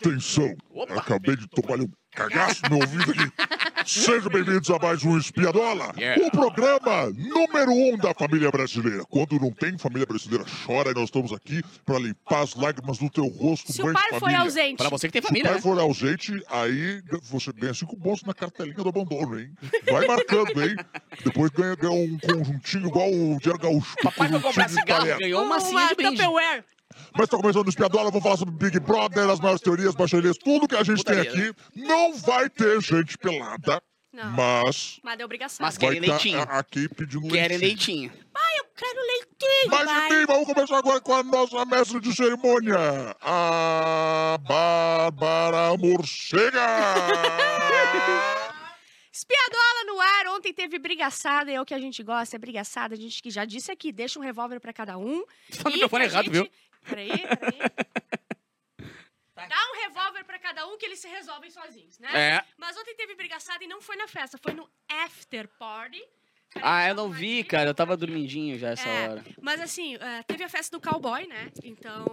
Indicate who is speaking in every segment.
Speaker 1: Atenção!
Speaker 2: Opa.
Speaker 1: Acabei de tomar um cagaço no meu ouvido aqui. Sejam bem-vindos a mais um Espiadola,
Speaker 2: Yeah.
Speaker 1: o programa número um da família brasileira. Quando não tem família brasileira, chora e nós estamos aqui para limpar as lágrimas do teu rosto,
Speaker 3: Se o
Speaker 1: mãe de
Speaker 3: pai foi
Speaker 1: família.
Speaker 3: ausente.
Speaker 2: Pra você que tem
Speaker 1: Se o
Speaker 2: família,
Speaker 1: pai
Speaker 2: né?
Speaker 1: for ausente, aí você ganha cinco pontos na cartelinha do abandono, hein? Vai marcando, hein? Depois ganha, ganha um conjuntinho igual o Diário Gaúcho.
Speaker 2: Papai foi comprar cigarro, ganhou uma massinha de brinde.
Speaker 3: Tupperware.
Speaker 1: Mas tá começando o Espiadola, vamos falar sobre Big Brother, as maiores teorias, baixarias, tudo que a gente
Speaker 2: Putaria,
Speaker 1: tem aqui. Não vai ter gente pelada,
Speaker 3: Não.
Speaker 1: mas
Speaker 3: Mas é obrigação.
Speaker 2: Mas
Speaker 1: vai
Speaker 2: Querem
Speaker 1: tá
Speaker 2: leitinho.
Speaker 1: a- aqui pedindo
Speaker 2: Querem
Speaker 1: leitinho.
Speaker 2: leitinho.
Speaker 3: Eu quero leitinho,
Speaker 1: Mas
Speaker 3: pai.
Speaker 1: enfim, vamos começar agora com a nossa mestre de cerimônia, a Bárbara Morcega.
Speaker 3: Espiadola no ar. Ontem teve brigaçada. É o que a gente gosta, é brigaçada. A gente que já disse aqui, deixa um revólver pra cada um.
Speaker 2: Tá no microfone errado,
Speaker 3: gente-
Speaker 2: viu?
Speaker 3: Peraí, peraí. Dá um revólver pra cada um que eles se resolvem sozinhos, né?
Speaker 2: É.
Speaker 3: Mas ontem teve brigaçada e não foi na festa, foi no after party.
Speaker 2: Ah, eu não vi, cara. Eu tava dormindinho já essa
Speaker 3: É,
Speaker 2: hora.
Speaker 3: Mas assim, é, teve a festa do cowboy, né? Então.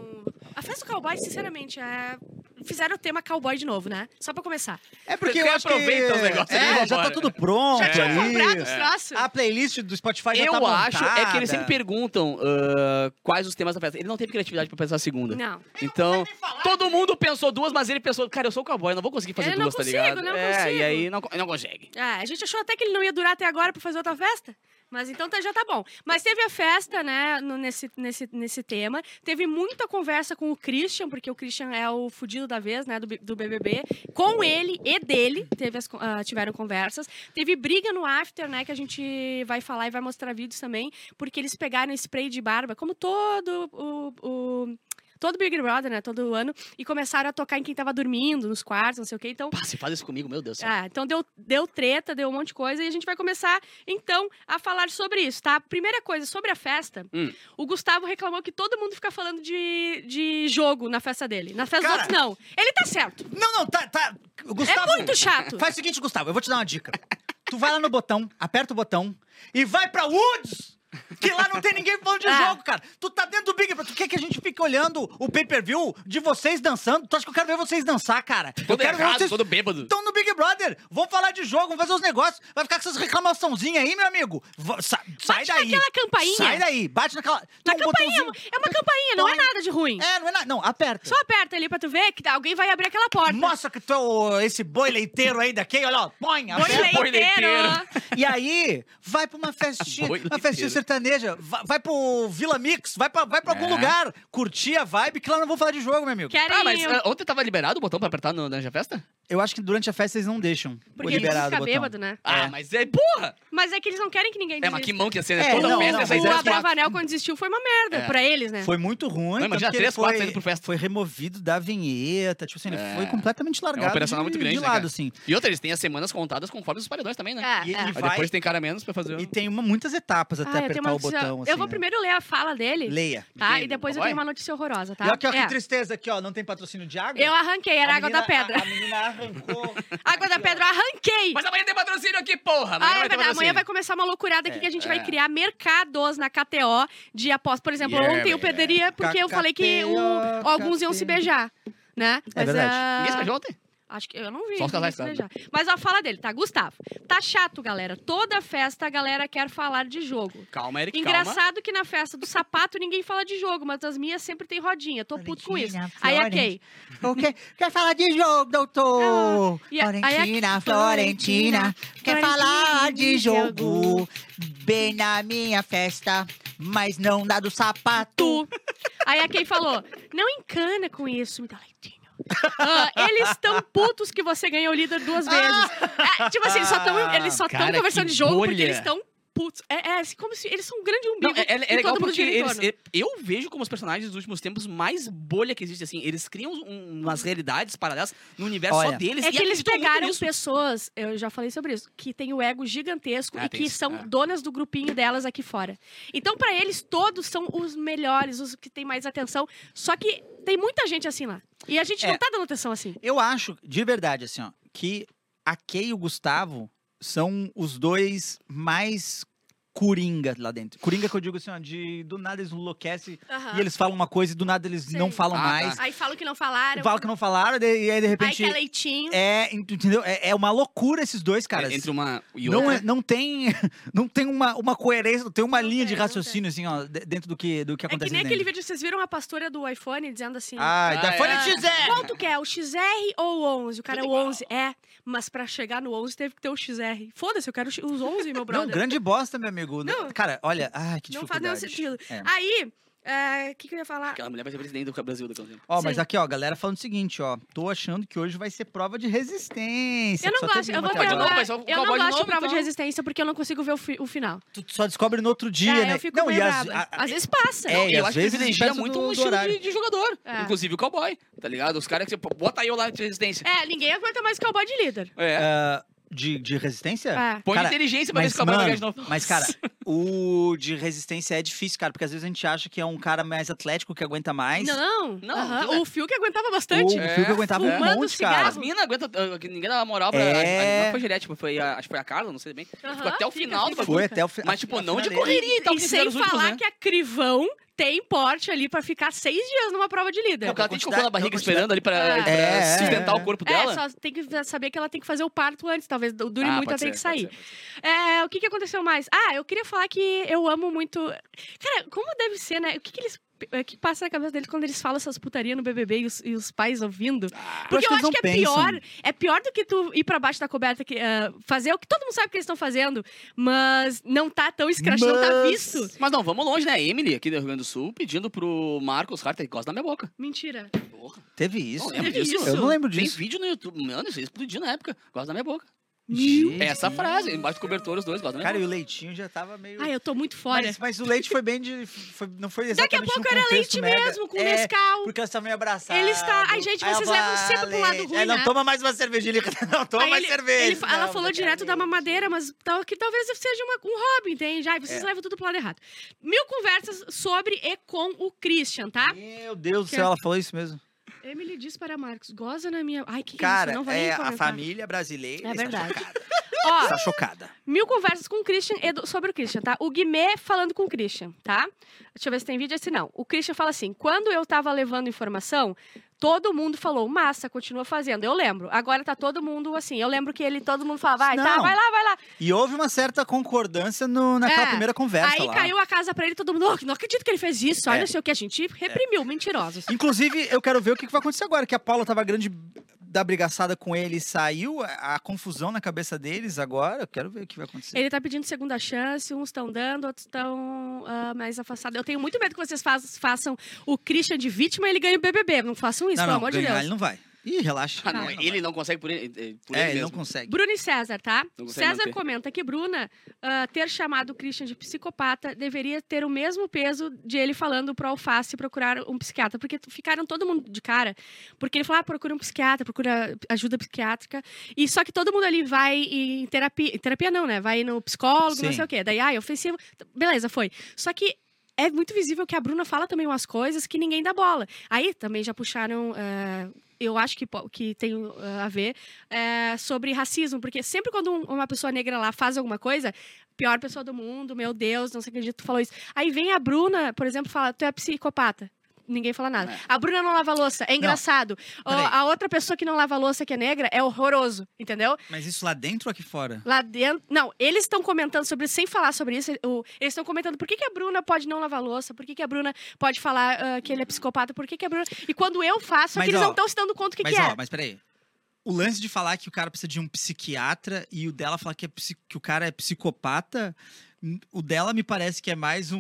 Speaker 3: A festa do cowboy, sinceramente, é. Fizeram o tema cowboy de novo, né? Só pra começar.
Speaker 4: É porque
Speaker 2: Você
Speaker 4: eu acho que...
Speaker 2: aproveita os negócios ali
Speaker 4: É, já tá tudo pronto
Speaker 3: Já tinha
Speaker 4: ali.
Speaker 3: comprado os troços?
Speaker 4: A playlist do Spotify já
Speaker 2: Eu
Speaker 4: tá montada.
Speaker 2: acho é que eles sempre perguntam ah, quais os temas da festa. Ele não teve criatividade pra pensar a segunda.
Speaker 3: Não.
Speaker 2: Então, todo mundo pensou duas, mas ele pensou, cara, eu sou cowboy, eu não vou conseguir fazer
Speaker 3: Eu não
Speaker 2: duas, tá
Speaker 3: consigo,
Speaker 2: ligado?
Speaker 3: não
Speaker 2: é,
Speaker 3: consigo.
Speaker 2: e aí não, não consegue.
Speaker 3: É, a gente achou até que ele não ia durar até agora pra fazer outra festa. Mas então tá- já tá bom. Mas teve a festa, né, no- nesse, nesse, nesse tema. Teve muita conversa com o Christian, porque o Christian é o fudido da vez, né, do, do BBB. Com ele e dele teve as, ah, tiveram conversas. Teve briga no after, né, que a gente vai falar e vai mostrar vídeos também, porque eles pegaram spray de barba, como todo o... o Todo Big Brother, né? Todo ano. E começaram a tocar em quem tava dormindo, nos quartos, não sei o quê. Então,
Speaker 2: Pá, se faz isso comigo, meu Deus
Speaker 3: ah, então deu, deu treta, deu um monte de coisa e a gente vai começar, então, a falar sobre isso, tá? Primeira coisa, sobre a festa,
Speaker 2: Hum.
Speaker 3: o Gustavo reclamou que todo mundo fica falando de, de jogo na festa dele. Na festa
Speaker 4: Cara-
Speaker 3: dos outros, não. Ele tá certo.
Speaker 4: Não, não, tá... tá... Gustavo,
Speaker 3: É muito chato.
Speaker 4: Faz o seguinte, Gustavo, eu vou te dar uma dica. tu vai lá no botão, aperta o botão e vai pra Woods! Que lá não tem ninguém falando de
Speaker 3: Ah.
Speaker 4: jogo, cara. Tu tá dentro do Big Brother. Tu quer que a gente fique olhando o pay-per-view de vocês dançando? Tu acha que eu quero ver vocês dançar, cara? eu
Speaker 2: Todo
Speaker 4: quero ver
Speaker 2: errado,
Speaker 4: vocês...
Speaker 2: todo bêbado.
Speaker 4: Estão no Big Brother. Vamos falar de jogo, vamos fazer os negócios. Vai ficar com essas reclamaçãozinhas aí, meu amigo. Va- sa- sai
Speaker 3: Bate
Speaker 4: daí.
Speaker 3: naquela campainha.
Speaker 4: Sai daí. Bate naquela...
Speaker 3: Na campainha,
Speaker 4: botãozinho.
Speaker 3: é uma campainha, não é nada de ruim.
Speaker 4: É, não é nada. Não, aperta.
Speaker 3: Só aperta ali pra tu ver que alguém vai abrir aquela porta.
Speaker 4: Mostra que tu é o- esse boi leiteiro aí daqui, olha, ó. Põe, aperta.
Speaker 2: Boi
Speaker 3: leiteiro.
Speaker 4: E aí, vai pra uma festinha, uma festinha
Speaker 2: leiteiro.
Speaker 4: Sertaneja. Vai, vai pro Vila Mix, vai pra, vai pra algum
Speaker 2: É.
Speaker 4: lugar. Curtir a vibe, que lá não vou falar de jogo, meu amigo.
Speaker 3: Querem
Speaker 2: Ah, mas ah, ontem tava liberado o botão pra apertar no, na festa?
Speaker 4: Eu acho que durante a festa eles não deixam
Speaker 3: Porque
Speaker 4: o
Speaker 3: ele
Speaker 4: liberado
Speaker 3: fica
Speaker 4: o botão.
Speaker 3: bêbado, né?
Speaker 2: Ah, mas é, porra!
Speaker 3: Mas é que eles não querem que ninguém
Speaker 2: É, mas que mão que ia ser, né?
Speaker 4: É,
Speaker 2: Toda
Speaker 4: não,
Speaker 2: festa,
Speaker 4: não,
Speaker 2: essa
Speaker 4: mas
Speaker 3: O
Speaker 4: é
Speaker 2: é quatro.
Speaker 3: Abravanel, quando desistiu, foi uma merda
Speaker 2: É.
Speaker 3: pra eles, né?
Speaker 4: Foi muito ruim.
Speaker 2: Não, imagina três, quatro
Speaker 4: foi,
Speaker 2: saindo por festa.
Speaker 4: Foi removido da vinheta. Tipo assim, ele
Speaker 2: É.
Speaker 4: foi completamente largado.
Speaker 2: operacional
Speaker 4: de,
Speaker 2: muito grande,
Speaker 4: de
Speaker 2: né,
Speaker 4: lado,
Speaker 2: cara?
Speaker 4: assim.
Speaker 2: E outra, eles têm as semanas contadas conforme os paredões também, né?
Speaker 3: É,
Speaker 4: E-
Speaker 3: é.
Speaker 4: e
Speaker 2: Aí
Speaker 4: vai-
Speaker 2: depois tem cara menos pra fazer.
Speaker 4: E tem uma- muitas etapas até
Speaker 3: Ah, eu tenho
Speaker 4: apertar
Speaker 3: uma
Speaker 4: o
Speaker 3: notícia-
Speaker 4: botão. Assim,
Speaker 3: Eu vou
Speaker 4: né?
Speaker 3: primeiro ler a fala dele,
Speaker 4: Leia.
Speaker 3: tá? E depois eu
Speaker 2: Vai?
Speaker 3: tenho uma notícia horrorosa, tá?
Speaker 4: E ó,
Speaker 3: É.
Speaker 4: que tristeza aqui, ó. Não tem patrocínio de água?
Speaker 3: Eu arranquei, era
Speaker 4: A
Speaker 3: água
Speaker 4: menina-
Speaker 3: da pedra.
Speaker 4: A, a menina arrancou.
Speaker 3: Água da pedra, arranquei!
Speaker 2: Mas amanhã tem patrocínio aqui, porra! Amanhã
Speaker 3: Ah, é
Speaker 2: vai ter
Speaker 3: verdade. Amanhã vai começar uma loucurada aqui
Speaker 4: É,
Speaker 3: que a gente
Speaker 2: é.
Speaker 3: vai criar mercados na KTO de aposta. Por exemplo,
Speaker 2: Yeah,
Speaker 3: ontem eu perderia porque eu falei que o-
Speaker 4: KTO,
Speaker 3: alguns iam se beijar, né?
Speaker 4: É verdade.
Speaker 3: ah,
Speaker 2: Ninguém se beijou ontem?
Speaker 3: Acho que eu não vi.
Speaker 2: Só os
Speaker 3: ninguém
Speaker 2: casais.
Speaker 3: Mas a fala dele, tá? Gustavo. Tá chato, galera. Toda festa a galera quer falar de jogo.
Speaker 2: Calma, Eric, calma.
Speaker 3: Engraçado que na festa do sapato ninguém fala de jogo, mas as minhas sempre tem rodinha. Tô puto com isso.
Speaker 4: Florentina,
Speaker 3: Aí a. Kay.
Speaker 4: O quê? Quer falar de jogo, doutor?
Speaker 3: Ah, e a- aí a-
Speaker 4: Florentina, Florentina, quer
Speaker 3: Florentina,
Speaker 4: falar de jogo? Bem na minha festa, mas não dá do sapato.
Speaker 3: Aí a Kay falou: não encana com isso, me dá leitinho. Ah, eles estão putos que você ganhou o líder duas vezes. É, tipo assim, eles só estão conversando de jogo porque eles estão putos. É, é assim, como se eles são um grande umbigo.
Speaker 2: Não, é, é- é legal
Speaker 3: todo mundo
Speaker 2: porque eles,
Speaker 3: torno.
Speaker 2: é- eu vejo como os personagens dos últimos tempos mais bolha que existe, assim. Eles criam um- umas realidades paralelas no universo só
Speaker 4: Olha,
Speaker 2: deles.
Speaker 3: É
Speaker 2: e
Speaker 3: que eles pegaram pessoas, eu já falei sobre isso, que tem o ego gigantesco
Speaker 2: Ah,
Speaker 3: e que
Speaker 2: isso,
Speaker 3: são
Speaker 2: é.
Speaker 3: donas do grupinho delas aqui fora. Então, pra eles, todos são os melhores, os que têm mais atenção. Só que tem muita gente assim lá. E a gente
Speaker 4: É.
Speaker 3: não tá dando atenção assim.
Speaker 4: Eu acho, de verdade, assim, ó, que a Kay e o Gustavo são os dois mais coringa lá dentro. Coringa que eu digo assim, ó, de do nada eles enlouquecem
Speaker 3: Aham.
Speaker 4: e eles falam uma coisa e do nada eles
Speaker 3: Sei.
Speaker 4: não falam
Speaker 2: Ah,
Speaker 4: mais.
Speaker 3: Aí falam que não falaram.
Speaker 4: Falam que não falaram, de- e aí de
Speaker 3: Aí
Speaker 4: repente.
Speaker 3: que é leitinho.
Speaker 4: É, entendeu? É, é uma loucura esses dois, caras.
Speaker 2: Entre uma e
Speaker 4: Não,
Speaker 2: outra.
Speaker 4: é- não tem, não tem uma, uma coerência, não tem uma
Speaker 3: Não
Speaker 4: linha de
Speaker 3: tem, não
Speaker 4: raciocínio, assim, ó, de- dentro do que, do que
Speaker 3: É que nem aquele
Speaker 4: dentro.
Speaker 3: vídeo, vocês viram a pastora do iPhone dizendo assim...
Speaker 4: Ah, da
Speaker 2: Ah, é.
Speaker 4: XR!
Speaker 3: Qual tu quer, o XR ou o 11? O cara é o 11. É, mas pra chegar no 11 teve que ter o XR. Foda-se, eu quero os 11, meu
Speaker 4: Não,
Speaker 3: brother.
Speaker 4: grande bosta, meu amigo.
Speaker 3: Não.
Speaker 4: Cara, olha, ai, que
Speaker 3: Não faz nenhum
Speaker 4: dificuldade.
Speaker 3: sentido.
Speaker 4: É.
Speaker 3: Aí, o que, que eu ia falar?
Speaker 2: Aquela mulher vai ser presidente do Brasil daqui a um tempo.
Speaker 4: Ó, mas
Speaker 3: Sim.
Speaker 4: aqui, ó, galera falando o seguinte, ó. Tô achando que hoje vai ser prova de resistência.
Speaker 3: Eu não gosto, eu
Speaker 4: uma
Speaker 3: vou
Speaker 4: até agora.
Speaker 2: o
Speaker 3: Eu não
Speaker 2: cowboy de
Speaker 3: gosto de
Speaker 2: novo,
Speaker 3: prova de
Speaker 2: então.
Speaker 3: resistência porque eu não consigo ver o, fi- o final.
Speaker 4: Tu só descobre no outro dia,
Speaker 3: é,
Speaker 4: né?
Speaker 3: eu fico
Speaker 4: não,
Speaker 3: meio
Speaker 4: e às,
Speaker 3: brava.
Speaker 4: a- a-
Speaker 3: Às vezes passa.
Speaker 4: É, e
Speaker 2: eu
Speaker 4: às
Speaker 2: acho que
Speaker 4: vezes
Speaker 2: privilegia
Speaker 4: perto
Speaker 2: muito
Speaker 4: do-
Speaker 2: um
Speaker 4: do
Speaker 2: estilo
Speaker 4: horário.
Speaker 2: de, de jogador.
Speaker 3: É.
Speaker 2: Inclusive o cowboy, tá ligado? Os caras que você bota eu lá de resistência.
Speaker 3: É, ninguém aguenta mais cowboy de líder.
Speaker 2: É.
Speaker 4: ah, de, de resistência?
Speaker 3: É.
Speaker 2: Põe
Speaker 4: Cara,
Speaker 2: inteligência pra ver
Speaker 4: Mas,
Speaker 2: se o cowboy vai
Speaker 4: mano,
Speaker 2: de novo.
Speaker 4: mas, cara, o de resistência é difícil, cara, porque às vezes a gente acha que é um cara mais atlético que aguenta mais.
Speaker 3: Não,
Speaker 2: Não, não é.
Speaker 3: O Fio que aguentava
Speaker 4: O
Speaker 3: bastante.
Speaker 2: É.
Speaker 4: Fiuk aguentava um
Speaker 3: Fumando
Speaker 4: monte,
Speaker 3: cigarro.
Speaker 4: cara.
Speaker 2: As minas aguentam, que ninguém dá moral pra.
Speaker 4: É.
Speaker 2: a- a- Não foi Juliette, tipo, foi a, acho que foi a Carla, não sei bem.
Speaker 3: Aham,
Speaker 2: Ficou até o
Speaker 3: fica,
Speaker 2: final do
Speaker 3: fica.
Speaker 2: bagulho.
Speaker 4: Foi até o final.
Speaker 2: Mas, tipo, não de correria e tal,
Speaker 3: E
Speaker 2: que
Speaker 3: sem falar
Speaker 2: né?
Speaker 3: que a Crivão tem porte ali pra ficar seis dias numa prova de líder.
Speaker 2: Não, porque ela tem
Speaker 4: quantidade-
Speaker 2: cocô na barriga esperando ali pra,
Speaker 3: É.
Speaker 2: pra
Speaker 4: É,
Speaker 2: sustentar
Speaker 4: é,
Speaker 2: o corpo
Speaker 3: É,
Speaker 2: dela.
Speaker 3: só tem que saber que ela tem que fazer o parto antes, talvez dure
Speaker 2: Ah,
Speaker 3: muito, tem que
Speaker 2: pode
Speaker 3: sair.
Speaker 2: ser, pode ser.
Speaker 3: É, o que, que aconteceu mais? Ah, eu queria falar que eu amo muito. Cara, como deve ser, né? O que, que eles. O que passa na cabeça deles quando eles falam essas putaria no BBB e os, e os pais ouvindo?
Speaker 2: Ah,
Speaker 3: Porque
Speaker 4: acho
Speaker 3: eu
Speaker 4: que
Speaker 3: acho que é
Speaker 4: não
Speaker 3: pior. É pior do que tu ir pra baixo da coberta, que, ah, fazer o que todo mundo sabe que eles estão fazendo, mas não tá tão escrachado, não tá
Speaker 4: Mas-
Speaker 3: visto.
Speaker 2: Mas não, vamos longe, né? Emily, aqui do Rio Grande do Sul, pedindo pro Marcos Harter que gosta da minha boca.
Speaker 3: Mentira.
Speaker 2: Porra.
Speaker 4: Teve isso.
Speaker 2: Não lembro
Speaker 3: Teve
Speaker 2: disso.
Speaker 3: isso?
Speaker 4: Eu não lembro
Speaker 2: Tem
Speaker 4: disso.
Speaker 2: vídeo no YouTube. Mano, isso explodiu na época. Gosta da minha boca.
Speaker 4: Gente.
Speaker 2: Essa frase, embaixo do cobertor, os dois gostam minha
Speaker 4: Cara, e o leitinho já tava meio.
Speaker 3: Ai, eu tô muito fora.
Speaker 4: mas, mas o leite foi bem de. foi- não foi
Speaker 3: Daqui a
Speaker 4: exatamente
Speaker 3: pouco era leite
Speaker 4: mega.
Speaker 3: mesmo, com
Speaker 4: é,
Speaker 3: Nescau.
Speaker 4: Porque elas estavam meio abraçadas.
Speaker 3: Ele está- Ai, gente,
Speaker 4: Aí
Speaker 3: vocês levam sempre pro lado ruim,
Speaker 4: Aí não
Speaker 3: né?
Speaker 4: toma mais uma cervejinha. Não toma
Speaker 3: Aí
Speaker 4: mais
Speaker 3: ele-
Speaker 4: cerveja.
Speaker 3: ele fa- ela
Speaker 4: Não,
Speaker 3: falou
Speaker 4: não quero
Speaker 3: direto da mamadeira, mas tal- que talvez seja uma- um hobby, entende? Ai, vocês
Speaker 4: É.
Speaker 3: levam tudo pro lado errado. Mil conversas sobre e com o Christian, tá?
Speaker 4: Meu Deus do
Speaker 3: Que-
Speaker 4: céu, ela falou isso mesmo.
Speaker 3: Emily diz para Marcos, goza na minha... Ai, que
Speaker 4: Cara,
Speaker 3: isso, não vou nem
Speaker 4: é a
Speaker 3: comentar.
Speaker 4: família brasileira.
Speaker 3: É verdade. Ó,
Speaker 4: Está chocada.
Speaker 3: mil conversas com o Christian sobre o Christian, tá? O Guimê falando com o Christian, tá? Deixa eu ver se tem vídeo. Esse não. O Christian fala assim, quando eu tava levando informação, todo mundo falou, massa, continua fazendo. Eu lembro. Agora tá todo mundo assim. Eu lembro que ele, todo mundo falava, vai, tá,
Speaker 4: Não.
Speaker 3: vai lá, vai lá.
Speaker 4: E houve uma certa concordância no, naquela
Speaker 3: É,
Speaker 4: primeira conversa
Speaker 3: Aí
Speaker 4: lá.
Speaker 3: caiu a casa pra ele, todo mundo, "Oh, não acredito que ele fez isso. Olha,
Speaker 4: É.
Speaker 3: não sei o que, a gente reprimiu, mentirosos.
Speaker 4: Inclusive, eu quero ver o que que vai acontecer agora, que a Paula tava grande da brigaçada com ele e saiu, a, a confusão na cabeça deles agora, eu quero ver o que vai acontecer.
Speaker 3: Ele tá pedindo segunda chance, uns estão dando, outros estão ah, mais afastados. Eu tenho muito medo que vocês façam o Christian de vítima e ele ganhe o BBB. Não façam isso,
Speaker 4: não,
Speaker 3: pelo
Speaker 4: não,
Speaker 3: amor de Deus.
Speaker 4: ele não vai. Ih, relaxa.
Speaker 2: Ah, não,
Speaker 4: Ele
Speaker 2: não consegue por ele, eh, por
Speaker 4: É,
Speaker 2: ele
Speaker 4: ele não consegue.
Speaker 3: Bruno e César, tá?
Speaker 2: Não
Speaker 3: César
Speaker 2: manter.
Speaker 3: comenta que Bruna ah, ter chamado o Christian de psicopata deveria ter o mesmo peso de ele falando pro Alface procurar um psiquiatra. Porque ficaram todo mundo de cara. Porque ele falou, ah, procura um psiquiatra, procura ajuda psiquiátrica. E só que todo mundo ali vai em terapia. Em terapia não, né? Vai no psicólogo, não
Speaker 4: Sim.
Speaker 3: sei o quê. Daí, ah, é ofensivo. Beleza, foi. Só que é muito visível que a Bruna fala também umas coisas que ninguém dá bola. Aí também já puxaram. ah, eu acho que, que tem ah, a ver é, sobre racismo, porque sempre quando um- uma pessoa negra lá faz alguma coisa, pior pessoa do mundo, meu Deus, não sei acredito que tu falou isso. Aí vem a Bruna, por exemplo, fala, tu é psicopata. Ninguém fala nada.
Speaker 2: É.
Speaker 3: A Bruna não lava louça, é engraçado.
Speaker 4: Peraí.
Speaker 3: a outra pessoa que não lava louça, que é negra, é horroroso, entendeu?
Speaker 4: Mas isso lá dentro ou aqui fora?
Speaker 3: Lá dentro. Não, eles estão comentando sobre isso, sem falar sobre isso. o- eles estão comentando por que, que a Bruna pode não lavar louça, por que, que a Bruna pode falar ah, que ele é psicopata, por que, que a Bruna. E quando eu faço, só
Speaker 4: Mas,
Speaker 3: que eles
Speaker 4: ó,
Speaker 3: não estão se dando conta do que,
Speaker 4: mas
Speaker 3: que
Speaker 4: ó,
Speaker 3: é.
Speaker 4: mas peraí. O lance de falar que o cara precisa de um psiquiatra e o dela falar que, é que o cara é psicopata, o dela me parece que é mais um,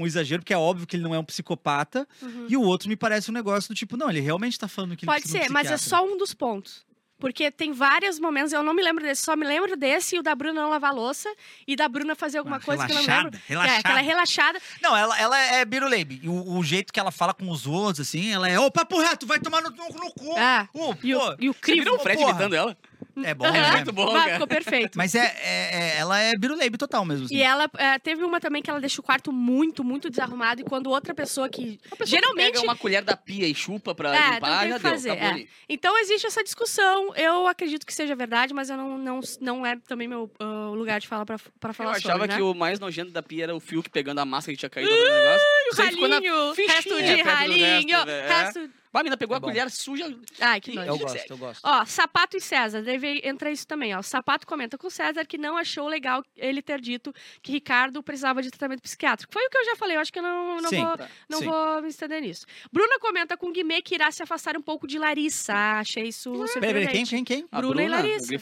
Speaker 4: um exagero, porque é óbvio que ele não é um psicopata,
Speaker 3: Uhum.
Speaker 4: e o outro me parece um negócio do tipo, não, ele realmente tá falando que ele
Speaker 3: Pode
Speaker 4: precisa de
Speaker 3: ser,
Speaker 4: um
Speaker 3: mas é só um dos pontos. Porque tem vários momentos, eu não me lembro desse, só me lembro desse e o da Bruna não lavar louça e da Bruna fazer alguma
Speaker 4: Ah,
Speaker 3: coisa que eu não lembro.
Speaker 4: relaxada,
Speaker 3: É, aquela
Speaker 4: relaxada.
Speaker 3: relaxada.
Speaker 4: Não, ela, ela é biruleibe. E o, o jeito que ela fala com os outros, assim, ela é, ô, papo reto, vai tomar no, no, no cu.
Speaker 3: É.
Speaker 4: Ô,
Speaker 3: E o, e o
Speaker 2: Você
Speaker 3: crivo.
Speaker 2: viram o Fred
Speaker 4: porra.
Speaker 2: imitando ela?
Speaker 4: É bom, né?
Speaker 2: muito bom, cara.
Speaker 3: Ficou perfeito.
Speaker 4: Mas é, é- é- ela é biruleibe total mesmo. assim.
Speaker 3: E ela é, teve uma também que ela deixa o quarto muito, muito desarrumado. E quando outra pessoa que. geralmente.
Speaker 2: Pega uma colher da pia e chupa pra
Speaker 3: É,
Speaker 2: limpar,
Speaker 3: não tem
Speaker 2: já
Speaker 3: que
Speaker 2: deu.
Speaker 3: fazer, é. Então existe essa discussão. Eu acredito que seja verdade, mas eu não, não, não é também meu ah, lugar de fala pra, pra
Speaker 2: Eu
Speaker 3: falar
Speaker 2: achava
Speaker 3: sobre, né?
Speaker 2: que o mais nojento da pia era o Fiuk pegando a máscara que tinha caído no negócio.
Speaker 3: o
Speaker 2: ficou na
Speaker 3: ralinho,
Speaker 2: fichinha
Speaker 3: resto de
Speaker 2: do
Speaker 3: ralinho,
Speaker 2: resto, né?
Speaker 3: resto...
Speaker 2: A menina pegou
Speaker 4: É
Speaker 2: a
Speaker 4: bom.
Speaker 2: colher suja.
Speaker 3: Ai, que
Speaker 2: Eu
Speaker 3: nojo.
Speaker 4: Eu gosto, eu gosto.
Speaker 3: Ó, Sapato e César, deve entra isso também, ó. Sapato comenta com o César que não achou legal ele ter dito que Ricardo precisava de tratamento psiquiátrico. Foi o que eu já falei, eu acho que eu não, não,
Speaker 4: Sim,
Speaker 3: vou,
Speaker 2: tá.
Speaker 3: não
Speaker 4: sim.
Speaker 3: vou me estender nisso. Bruna comenta com o Guimê que irá se afastar um pouco de Larissa. Achei isso
Speaker 4: Peraí,
Speaker 3: surpreendente.
Speaker 4: peraí, quem, quem, quem?
Speaker 2: A
Speaker 3: Bruna e Larissa.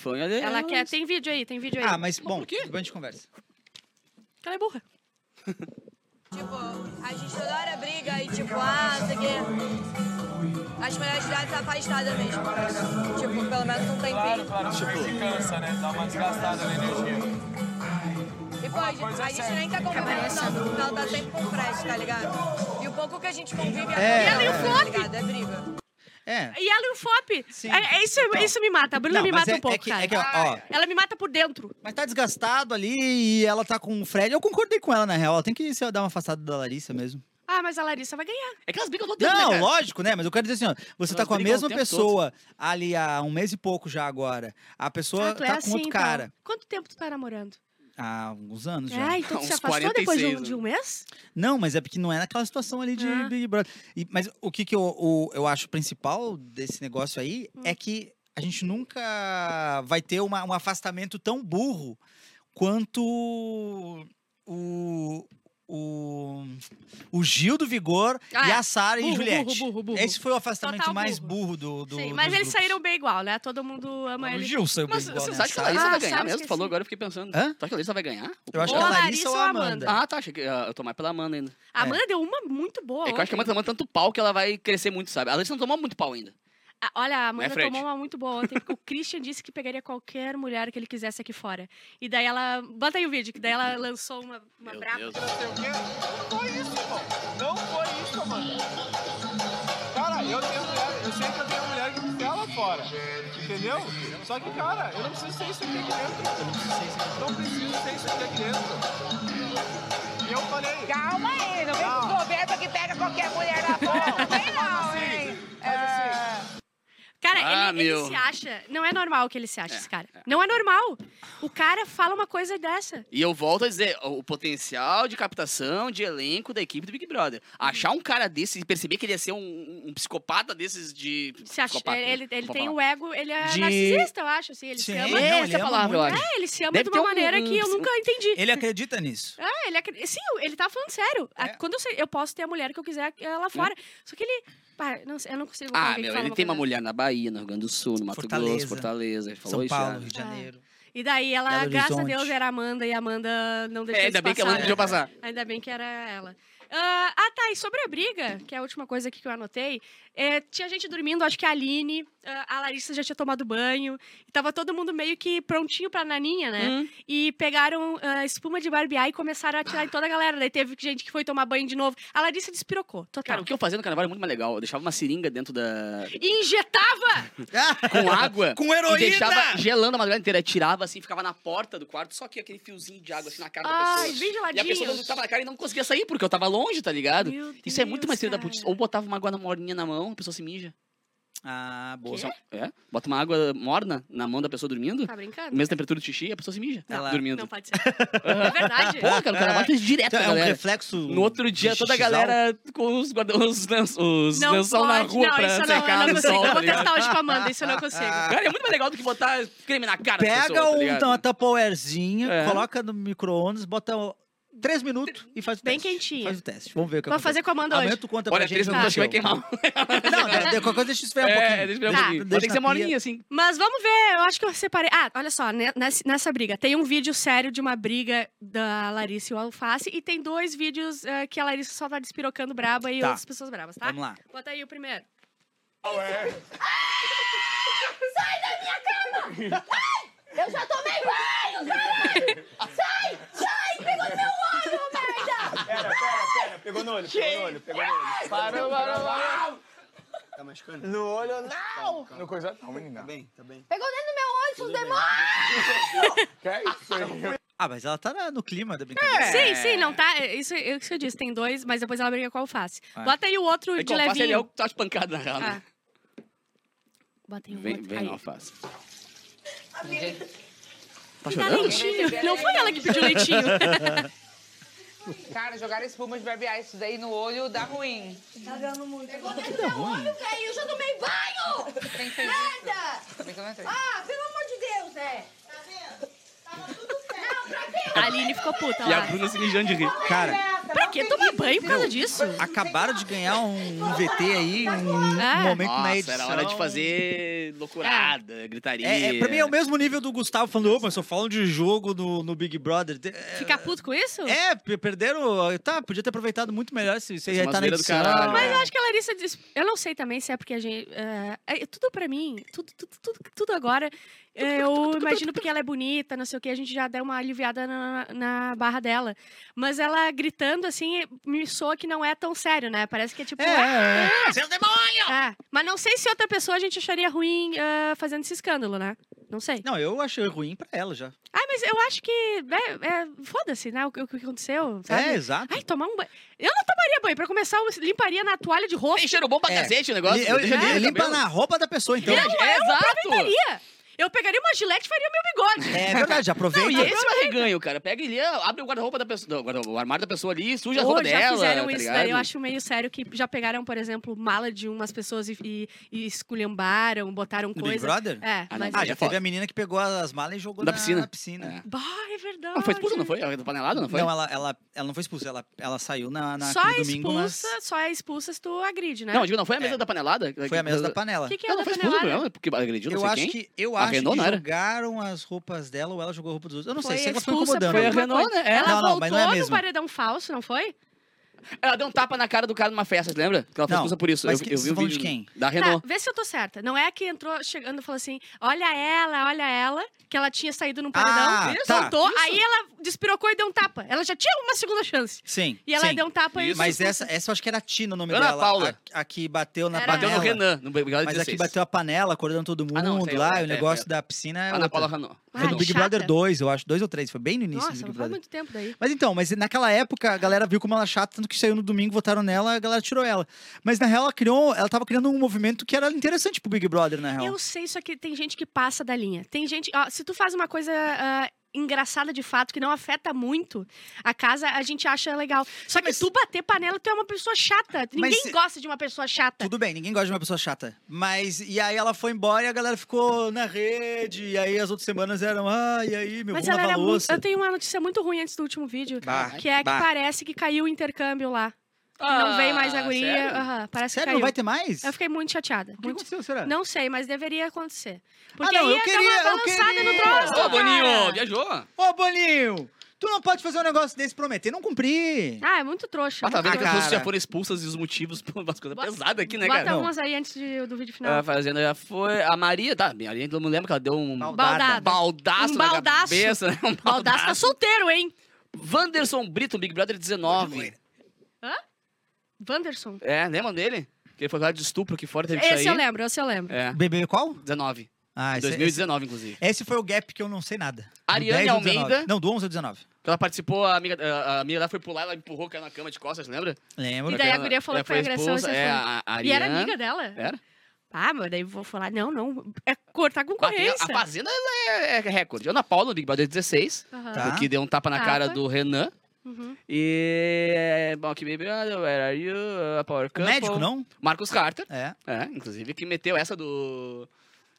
Speaker 3: Ela quer, tem vídeo aí, tem vídeo aí.
Speaker 4: Ah, mas bom,
Speaker 2: quê?
Speaker 4: depois a gente conversa.
Speaker 3: Ela é burra.
Speaker 5: Tipo, a gente toda hora briga e tipo, ah, não sei o quê. As mulheres de idade se afastadas mesmo. Tipo, pelo menos um tempinho.
Speaker 6: Claro, claro, tipo, se cansa, né? Dá uma desgastada na energia.
Speaker 5: E pô, a gente, a gente nem tá convivendo tanto, porque ela tá sempre com o Fred, tá ligado? E o pouco que a gente convive é,
Speaker 4: É,
Speaker 5: briga,
Speaker 3: e o
Speaker 5: tá
Speaker 3: flop?
Speaker 5: É briga.
Speaker 4: É.
Speaker 3: E ela e o Fop.
Speaker 4: Sim.
Speaker 3: É, é isso,
Speaker 4: Então.
Speaker 3: isso me mata. A Bruna
Speaker 4: Não,
Speaker 3: me mata
Speaker 4: é-
Speaker 3: um pouco,
Speaker 4: é que-
Speaker 3: cara.
Speaker 4: é que, ó,
Speaker 3: Ela me mata por dentro.
Speaker 4: Mas tá desgastado ali e ela tá com o Fred. Eu concordei com ela, na real. Ela tem que se dar uma afastada da Larissa mesmo.
Speaker 3: Ah, mas a Larissa vai ganhar.
Speaker 2: É que elas brigam todo tempo,
Speaker 4: Não,
Speaker 2: né,
Speaker 4: lógico, né? Mas eu quero dizer assim, ó, você tá
Speaker 2: Elas
Speaker 4: com a mesma pessoa ali há um mês e pouco já agora. A pessoa
Speaker 3: Ah, tu é
Speaker 4: tá com
Speaker 3: assim,
Speaker 4: outro
Speaker 3: então.
Speaker 4: cara
Speaker 3: Quanto tempo tu tá namorando?
Speaker 4: Há alguns anos já.
Speaker 3: É, então tu se afastou depois de um,
Speaker 2: 46,
Speaker 3: de um mês?
Speaker 4: Não, mas é porque não é naquela situação ali de
Speaker 3: Ah.
Speaker 4: Big Brother. E- mas o que, que eu, o- eu acho principal desse negócio aí
Speaker 3: Hum.
Speaker 4: é que a gente nunca vai ter uma- um afastamento tão burro quanto o, o, o Gil do Vigor
Speaker 3: Ah,
Speaker 4: e
Speaker 3: é.
Speaker 4: a Sara e Juliette.
Speaker 3: burro, burro, burro.
Speaker 4: Esse foi o afastamento
Speaker 3: Total
Speaker 4: mais
Speaker 3: burro.
Speaker 4: burro do, do
Speaker 3: Sim,
Speaker 4: dos
Speaker 3: mas eles
Speaker 4: grupos.
Speaker 3: saíram bem igual, né? Todo mundo ama
Speaker 4: O
Speaker 3: ele.
Speaker 4: Gil saiu bem
Speaker 2: Mas
Speaker 4: igual,
Speaker 2: você
Speaker 4: né?
Speaker 2: acha que a
Speaker 4: Sara-
Speaker 2: Larissa
Speaker 3: Ah,
Speaker 2: vai ganhar mesmo? Tu falou agora, eu fiquei pensando.
Speaker 4: Hã?
Speaker 2: Tu acha que a Larissa vai ganhar?
Speaker 4: Eu acho
Speaker 3: Ou
Speaker 4: que a Larissa ou a Amanda.
Speaker 3: Amanda.
Speaker 2: Ah, tá. Achei que ah, eu tô mais pela Amanda ainda.
Speaker 3: A Amanda deu uma muito boa.
Speaker 2: É que eu acho que a Amanda tá tomando tanto pau que ela vai crescer muito, sabe? A Larissa não tomou muito pau ainda.
Speaker 3: Olha, a Amanda
Speaker 2: Fred?
Speaker 3: tomou uma muito boa ontem, porque o Christian disse que pegaria qualquer mulher que ele quisesse aqui fora. E daí ela. Bota aí o vídeo, que daí ela lançou uma, uma
Speaker 2: Meu
Speaker 3: braba.
Speaker 2: Deus.
Speaker 6: Não sei o quê. Não foi isso, irmão. Não foi isso, mano. Cara, eu tenho mulher, eu sei que eu tenho mulher que me quer lá fora. Entendeu? Só que, cara, eu não preciso ser isso aqui, aqui dentro. Não preciso ser isso aqui, aqui dentro. E eu falei.
Speaker 7: Calma aí, não vem com
Speaker 6: Não.
Speaker 7: o governo que pega qualquer mulher na boca. Vem não, hein? É...
Speaker 3: Cara,
Speaker 2: Ah,
Speaker 3: ele, ele se acha. Não é normal que ele se acha,
Speaker 2: É,
Speaker 3: esse cara. Não é normal. O cara fala uma coisa dessa.
Speaker 2: E eu volto a dizer, o potencial de captação de elenco da equipe do Big Brother. Achar um cara desse e perceber que ele ia ser um, um psicopata desses de.
Speaker 3: Se acha,
Speaker 2: psicopata,
Speaker 3: ele ele tem
Speaker 2: falar.
Speaker 3: o ego, ele é
Speaker 4: De-
Speaker 3: narcisista, eu acho, assim. Ele
Speaker 4: Sim,
Speaker 3: se ama.
Speaker 4: não,
Speaker 2: Essa
Speaker 4: ele
Speaker 2: é a
Speaker 4: ama
Speaker 2: palavra, eu acho.
Speaker 3: É, ele se ama
Speaker 2: Deve
Speaker 3: de uma
Speaker 2: um-
Speaker 3: maneira que eu
Speaker 2: um-
Speaker 3: nunca entendi.
Speaker 4: Ele acredita nisso.
Speaker 3: É, ele acre- Sim, ele tá falando sério.
Speaker 4: É.
Speaker 3: Quando eu, sei- eu posso ter a mulher que eu quiser lá fora. Só que ele. Pá, não sei, eu não consigo.
Speaker 2: Ah, meu, ele tem uma mulher na Bahia, no Rio Grande do Sul, no Mato
Speaker 4: Fortaleza.
Speaker 2: Grosso, Fortaleza. Falou
Speaker 4: São
Speaker 2: isso
Speaker 4: Paulo,
Speaker 2: já.
Speaker 4: Rio de Janeiro.
Speaker 3: dessa. E daí ela,
Speaker 4: Belo
Speaker 3: graças a
Speaker 4: Horizonte.
Speaker 3: Deus, era a Amanda e a Amanda não deixou
Speaker 2: É, ainda bem que ela
Speaker 3: passar,
Speaker 2: não deixou passar.
Speaker 3: Ainda bem que era ela. Ah, ah, tá. E sobre a briga, que é a última coisa aqui que eu anotei, é, tinha gente dormindo, acho que a Aline, ah, a Larissa já tinha tomado banho, e tava todo mundo meio que prontinho pra naninha, né?
Speaker 2: Hum.
Speaker 3: E pegaram ah, espuma de barbear e começaram a atirar em toda a galera. Daí teve gente que foi tomar banho de novo. A Larissa despirocou, total.
Speaker 2: Cara, o que eu fazia no carnaval era muito mais legal. Eu deixava uma seringa dentro da.
Speaker 3: E injetava!
Speaker 2: com água.
Speaker 4: Com heroína!
Speaker 2: E deixava gelando a madrugada inteira. Tirava assim, ficava na porta do quarto, só que aquele fiozinho de água assim na cara da
Speaker 3: Ai,
Speaker 2: pessoa.
Speaker 3: bem
Speaker 2: E a
Speaker 3: geladinho.
Speaker 2: pessoa tava na cara e não conseguia sair, porque eu tava longe, tá ligado?
Speaker 3: Meu
Speaker 2: Isso é muito
Speaker 3: Deus,
Speaker 2: mais filho da putz. Ou botava uma água na morninha na mão, a pessoa se mija.
Speaker 4: Ah, boa.
Speaker 3: Quê?
Speaker 2: É? Bota uma água morna na mão da pessoa dormindo.
Speaker 3: Tá brincando?
Speaker 2: Mesma temperatura do xixi, a pessoa se mija.
Speaker 4: Ela-
Speaker 2: dormindo.
Speaker 3: Não pode ser. É verdade.
Speaker 2: Pô, cara, o carnaval fez direto
Speaker 4: Então, é um reflexo.
Speaker 2: No outro dia, toda a galera com os, guarda- os, os lençol na rua
Speaker 3: não,
Speaker 2: pra
Speaker 3: isso eu não,
Speaker 2: secar
Speaker 3: não
Speaker 2: no
Speaker 3: consigo.
Speaker 2: sol,
Speaker 3: eu
Speaker 2: tá
Speaker 3: vou
Speaker 2: ligado?
Speaker 3: testar hoje com a Amanda, isso eu não consigo.
Speaker 2: Cara, é muito mais legal do que botar creme na cara da
Speaker 4: Pega
Speaker 2: pessoa, tá
Speaker 4: um,
Speaker 2: ligado?
Speaker 4: uma Tupperwarezinha,
Speaker 2: É.
Speaker 4: coloca no micro-ondas, bota três minutos e faz o
Speaker 3: Bem
Speaker 4: teste.
Speaker 3: quentinha.
Speaker 4: Faz o teste. Vamos ver o que
Speaker 3: Vou
Speaker 4: acontece.
Speaker 3: fazer com a Amanda
Speaker 4: Amanhã
Speaker 3: hoje.
Speaker 4: tu conta
Speaker 2: Olha,
Speaker 4: gente.
Speaker 2: três
Speaker 4: o
Speaker 2: minutos acho que vai
Speaker 4: aconteceu.
Speaker 2: queimar.
Speaker 4: Não, de, de, qualquer coisa deixa eu esfriar um
Speaker 2: É,
Speaker 4: pouquinho.
Speaker 2: deixa eu ver um
Speaker 3: Tá.
Speaker 2: pouquinho. Vai ter que ser
Speaker 4: na pia.
Speaker 2: assim.
Speaker 3: Mas vamos ver, eu acho que eu separei. Ah, olha só, ne- nessa, nessa briga. Tem um vídeo sério de uma briga da Larissa e o Alface, e tem dois vídeos eh, que a Larissa só tá despirocando braba e
Speaker 4: Tá.
Speaker 3: outras pessoas bravas, tá?
Speaker 4: Vamos lá.
Speaker 3: Bota aí o primeiro.
Speaker 7: Eu já tomei banho, caralho! Sai! Sai! Pegou meu olho, merda!
Speaker 6: Pera, pera, pera. Pegou no olho, pegou no olho, pegou no olho. Para, para, para.
Speaker 8: Tá machucando?
Speaker 6: No olho, não! No coisa. Não, menina.
Speaker 8: Tá bem, tá bem.
Speaker 7: Pegou dentro do meu olho! os demônios!
Speaker 6: Que é isso aí?
Speaker 4: Ah, mas ela tá na- no clima da brincadeira.
Speaker 3: Sim, sim, não tá. é Isso, é isso que eu disse, tem dois, mas depois ela briga com a alface.
Speaker 4: Ah.
Speaker 3: Bota aí o outro
Speaker 2: É
Speaker 3: de
Speaker 2: que o alface, ele é o
Speaker 3: levinho.
Speaker 2: que tá de pancada, na real,
Speaker 3: Ah. Bota aí o
Speaker 2: Vem,
Speaker 3: outro.
Speaker 2: vem
Speaker 3: aí.
Speaker 2: alface. Tá
Speaker 3: dá
Speaker 2: chorando?
Speaker 3: leitinho. Não foi ela que pediu leitinho.
Speaker 8: Cara, jogar espuma de barbear isso daí no olho dá ruim.
Speaker 7: Tá dando muito. Pegou dentro do meu olho, velho. Eu já tomei banho!
Speaker 8: Tem que entrei.
Speaker 7: Ah, pelo amor de Deus, é. Tá vendo? Tava tudo certo. Não, pra quê?
Speaker 3: A Aline ficou puta
Speaker 2: E a
Speaker 3: lá.
Speaker 2: Bruna se mijando de rir.
Speaker 4: Cara,
Speaker 3: Pra que tomar banho por causa disso?
Speaker 4: acabaram de ganhar um, um VT aí, um,
Speaker 3: Ah.
Speaker 4: momento na
Speaker 2: Nossa,
Speaker 4: edição.
Speaker 2: era hora de fazer loucurada, gritaria.
Speaker 4: É, é, pra mim é o mesmo nível do Gustavo falando, ô, mas só falam de jogo no, no Big Brother. É,
Speaker 3: Ficar puto com isso?
Speaker 4: É, pe- perderam. Tá, podia ter aproveitado muito melhor se você ia
Speaker 2: Uma
Speaker 4: estar na
Speaker 2: zoeira do
Speaker 4: edição.
Speaker 2: caralho.
Speaker 3: Mas eu acho que a Larissa diz. Eu não sei também se é porque a gente. é, é, tudo pra mim, tudo, tudo, tudo, tudo agora. é, Eu imagino porque ela é bonita, não sei o que, a gente já deu uma aliviada na, na barra dela. Mas ela gritando assim, me soa que não é tão sério, né? Parece que é tipo.
Speaker 4: É, é, é.
Speaker 2: Seu demônio!
Speaker 3: É, mas não sei se outra pessoa a gente acharia ruim ah, fazendo esse escândalo, né? Não sei.
Speaker 4: Não, eu achei ruim pra ela já.
Speaker 3: Ai, mas eu acho que. É, é, Foda-se, né? O, que- o que aconteceu. Sabe?
Speaker 4: É, exato.
Speaker 3: Ai, tomar um banho. Eu não tomaria banho. Pra começar, eu limparia na toalha de rosto.
Speaker 2: Tem cheiro bom pra
Speaker 4: É.
Speaker 2: cacete o negócio.
Speaker 4: Eu-
Speaker 2: ali o
Speaker 4: limpa na roupa da pessoa, então.
Speaker 2: É, é, exato!
Speaker 3: Faria. Eu pegaria uma gilete e faria meu bigode.
Speaker 4: É verdade, aproveita.
Speaker 2: Não, e esse é o reganho, cara. Pega ele, abre o guarda-roupa da pessoa, o guarda- o armário da pessoa ali, suja a
Speaker 3: Ou
Speaker 2: roupa
Speaker 3: já
Speaker 2: dela,
Speaker 3: fizeram
Speaker 2: tá
Speaker 3: isso
Speaker 2: ligado?
Speaker 3: daí, eu acho meio sério que já pegaram, por exemplo, mala de umas pessoas e, e, e esculhambaram, botaram
Speaker 4: No Big
Speaker 3: coisa.
Speaker 4: Brother?
Speaker 3: É,
Speaker 2: Ah, não,
Speaker 3: mas.
Speaker 4: Ah,
Speaker 2: aí
Speaker 4: já
Speaker 2: é
Speaker 4: teve a menina que pegou as malas e jogou
Speaker 2: Da
Speaker 4: na
Speaker 2: piscina.
Speaker 4: na piscina.
Speaker 2: É.
Speaker 3: Bah, é verdade.
Speaker 2: Não, foi expulsa, não foi? A panelada, não foi?
Speaker 4: Não, ela, ela, ela não foi expulsa, ela, ela saiu na,
Speaker 3: Só é
Speaker 4: naquele domingo, mas
Speaker 3: expulsa, só é expulsa se tu agride, né?
Speaker 2: Não, digo, não foi a mesa da panelada?
Speaker 4: foi a mesa da panela.
Speaker 3: O que, que é
Speaker 2: Ela
Speaker 3: da
Speaker 2: não foi expulsa
Speaker 3: panelada?
Speaker 2: ela, porque agrediu não
Speaker 4: Eu
Speaker 2: sei
Speaker 4: acho
Speaker 2: quem.
Speaker 4: que, eu
Speaker 2: A Renault não era?
Speaker 4: jogaram as roupas dela ou ela jogou a roupa dos outros. Eu não sei,
Speaker 3: Foi
Speaker 4: sei que ela ficou
Speaker 3: expulsa
Speaker 4: incomodando.
Speaker 2: Foi a Renault, né?
Speaker 3: Ela
Speaker 4: Não, não,
Speaker 3: voltou
Speaker 4: mas não é
Speaker 3: no paredão falso, não foi?
Speaker 2: Ela deu um tapa na cara do cara numa festa, você lembra? Que ela foi expulsa por isso.
Speaker 4: mas
Speaker 2: eu,
Speaker 4: que-
Speaker 2: eu vi
Speaker 4: tá
Speaker 2: o vídeo
Speaker 4: de quem?
Speaker 2: Da
Speaker 3: Tá,
Speaker 2: Renault.
Speaker 3: vê se eu tô certa. Não é a que entrou chegando e falou assim: olha ela, olha ela, que ela tinha saído num paredão,
Speaker 4: Ah, tá.
Speaker 3: voltou,
Speaker 2: Isso.
Speaker 3: aí ela despirocou e deu um tapa. Ela já tinha uma segunda chance.
Speaker 4: Sim.
Speaker 3: E ela
Speaker 4: sim.
Speaker 3: deu um tapa e.
Speaker 4: Mas essa, essa eu acho que era a Tina o nome
Speaker 2: Ana
Speaker 4: dela.
Speaker 2: Paula.
Speaker 4: A, a que bateu na
Speaker 3: Era
Speaker 2: Bateu
Speaker 4: panela.
Speaker 2: no Renan, no Brother
Speaker 4: Mas
Speaker 2: 16.
Speaker 4: aqui bateu a panela, acordando todo mundo
Speaker 2: Ah, não, tem
Speaker 4: lá,
Speaker 2: outra,
Speaker 4: e o
Speaker 2: é,
Speaker 4: negócio
Speaker 2: foi
Speaker 4: da piscina é
Speaker 2: Ana
Speaker 4: outra.
Speaker 2: Paula Renault.
Speaker 3: Ah,
Speaker 4: Foi no Big
Speaker 3: chata.
Speaker 4: Brother 2, eu acho, 2 ou 3, foi bem no início
Speaker 3: Nossa,
Speaker 4: do Big
Speaker 3: não faz
Speaker 4: Brother.
Speaker 3: muito tempo daí.
Speaker 4: Mas então, mas naquela época a galera viu como ela é chata, tanto que saiu no domingo, votaram nela, a galera tirou ela. Mas na real ela criou, ela tava criando um movimento que era interessante pro Big Brother, na real.
Speaker 3: Eu sei, só que tem gente que passa da linha. Tem gente. Ó, se tu faz uma coisa. ah, engraçada de fato, que não afeta muito a casa, a gente acha legal. Só que
Speaker 4: mas-
Speaker 3: tu bater panela, tu é uma pessoa chata. Ninguém
Speaker 4: se-
Speaker 3: gosta de uma pessoa chata.
Speaker 4: Tudo bem, ninguém gosta de uma pessoa chata. Mas, e aí ela foi embora e a galera ficou na rede, e aí as outras semanas eram, ah, e aí, meu,
Speaker 3: Mas ela era muito. Eu tenho uma notícia muito ruim antes do último vídeo.
Speaker 4: Bah,
Speaker 3: que é que
Speaker 4: bah.
Speaker 3: parece que caiu o intercâmbio lá. Não veio mais a guria.
Speaker 2: Ah, sério?
Speaker 3: aham, parece
Speaker 4: Sério,
Speaker 3: que
Speaker 4: não
Speaker 3: caiu.
Speaker 4: vai ter mais?
Speaker 3: Eu fiquei muito chateada.
Speaker 4: O que
Speaker 3: muito-
Speaker 4: aconteceu, será?
Speaker 3: Não sei, mas deveria acontecer. Porque
Speaker 4: Ah, não,
Speaker 3: aí
Speaker 4: eu
Speaker 3: ia
Speaker 4: queria-
Speaker 3: dar
Speaker 4: eu
Speaker 3: uma balançada
Speaker 4: queria.
Speaker 3: no troço,
Speaker 2: Ô, Boninho, viajou.
Speaker 4: Ô, Boninho, tu não pode fazer um negócio desse prometer não cumprir.
Speaker 3: Ah, é muito trouxa.
Speaker 2: Ah, tá vendo que as pessoas já foram expulsas e os motivos, pô, umas coisas
Speaker 3: Bota-
Speaker 2: pesadas aqui, né,
Speaker 3: Bota
Speaker 2: cara?
Speaker 4: Não.
Speaker 3: umas aí antes de- do vídeo final.
Speaker 2: A Fazenda já foi. A Maria, tá, a Maria, todo mundo lembra que ela deu um
Speaker 3: Baldada.
Speaker 2: baldaço
Speaker 3: Um
Speaker 2: na
Speaker 3: baldaço.
Speaker 2: cabeça, né? Um
Speaker 3: Baldaço tá solteiro, hein?
Speaker 2: Wanderson Brito, Big Brother 19.
Speaker 3: Wanderson.
Speaker 2: É, lembra dele? Que ele foi acusado de estupro aqui fora, teve que
Speaker 3: Esse
Speaker 2: sair.
Speaker 3: eu lembro, esse eu lembro.
Speaker 2: É,
Speaker 4: Bebê qual?
Speaker 2: 19.
Speaker 4: Ah, esse,
Speaker 2: 2019, inclusive.
Speaker 4: esse, esse foi o gap que eu não sei nada. Do
Speaker 2: Ariane
Speaker 4: 10 ao 19.
Speaker 2: Almeida.
Speaker 4: Não, do 11 ao 19.
Speaker 2: Quando ela participou, a amiga, a, a amiga dela foi pular, ela empurrou, caiu na cama de costas, lembra?
Speaker 4: Lembro.
Speaker 3: E daí a guria falou que foi agressão e você
Speaker 2: é, a, a
Speaker 3: E era
Speaker 2: Ariane-
Speaker 3: amiga dela.
Speaker 2: Era?
Speaker 3: Ah, mas daí vou falar, não, não. É cortar concorrência.
Speaker 2: a Fazenda é, é recorde. Ana Paula, no Big Brother 16,
Speaker 3: Aham.
Speaker 4: Tá.
Speaker 2: que deu um tapa na
Speaker 3: Tapa.
Speaker 2: cara do Renan.
Speaker 3: Uhum.
Speaker 2: E. Bom, aqui, Big Brother, where are you? A Power
Speaker 4: O
Speaker 2: Couple.
Speaker 4: médico, não?
Speaker 2: Marcos Carter.
Speaker 4: É.
Speaker 2: É, inclusive, que meteu essa do.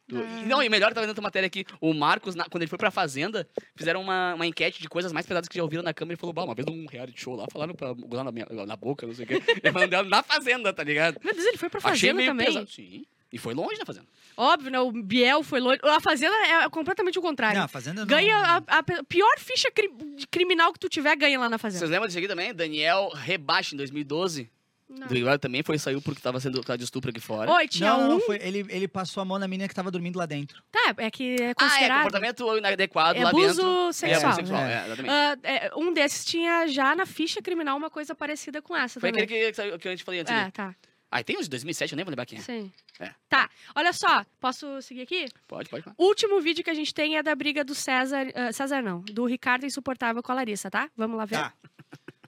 Speaker 2: do-
Speaker 3: Ah.
Speaker 2: Não, e melhor, tava vendo outra matéria aqui. O Marcos, na- quando ele foi pra Fazenda, fizeram uma, uma enquete de coisas mais pesadas que já ouviram na câmera. Ele falou: Bah, uma vez num reality show lá, falaram pra lá na, minha, na boca, não sei o quê. Ele falando dela na Fazenda, tá ligado?
Speaker 3: Meu Deus, ele foi pra
Speaker 2: Achei
Speaker 3: Fazenda
Speaker 2: meio
Speaker 3: também.
Speaker 2: pesado. Sim. E foi longe na Fazenda.
Speaker 3: Óbvio, né? O Biel foi longe. A Fazenda é completamente o contrário.
Speaker 4: Não, a Fazenda não.
Speaker 3: Ganha a, a pior ficha cri- criminal que tu tiver, ganha lá na Fazenda.
Speaker 2: Vocês lembram disso aqui também? Daniel Rebaixo, em 2012.
Speaker 3: Não.
Speaker 2: Do também foi, saiu porque tava sendo acusado de estupro aqui fora.
Speaker 3: Oi, tinha
Speaker 4: Não, não,
Speaker 3: um.
Speaker 4: não, foi, ele, ele passou a mão na menina que tava dormindo lá dentro.
Speaker 3: Tá, é que é
Speaker 2: Ah, é,
Speaker 3: considerado.
Speaker 2: comportamento inadequado
Speaker 3: É
Speaker 2: lá
Speaker 3: abuso
Speaker 2: dentro.
Speaker 3: sexual,
Speaker 2: É, abuso sexual,
Speaker 3: é.
Speaker 2: é, exatamente.
Speaker 3: É, um desses tinha já na ficha criminal uma coisa parecida com essa
Speaker 2: Foi
Speaker 3: também.
Speaker 2: aquele que, que a gente falei antes.
Speaker 3: É,
Speaker 2: ali.
Speaker 3: tá.
Speaker 2: Ah, tem uns de 2007, eu nem vou lembrar quem é.
Speaker 3: Sim.
Speaker 2: É.
Speaker 3: Tá, olha só, posso seguir aqui?
Speaker 2: Pode, pode.
Speaker 3: último vídeo que a gente tem é da briga do César. ah, César não, do Ricardo Insuportável com a Larissa, tá? Vamos lá ver.
Speaker 4: Tá.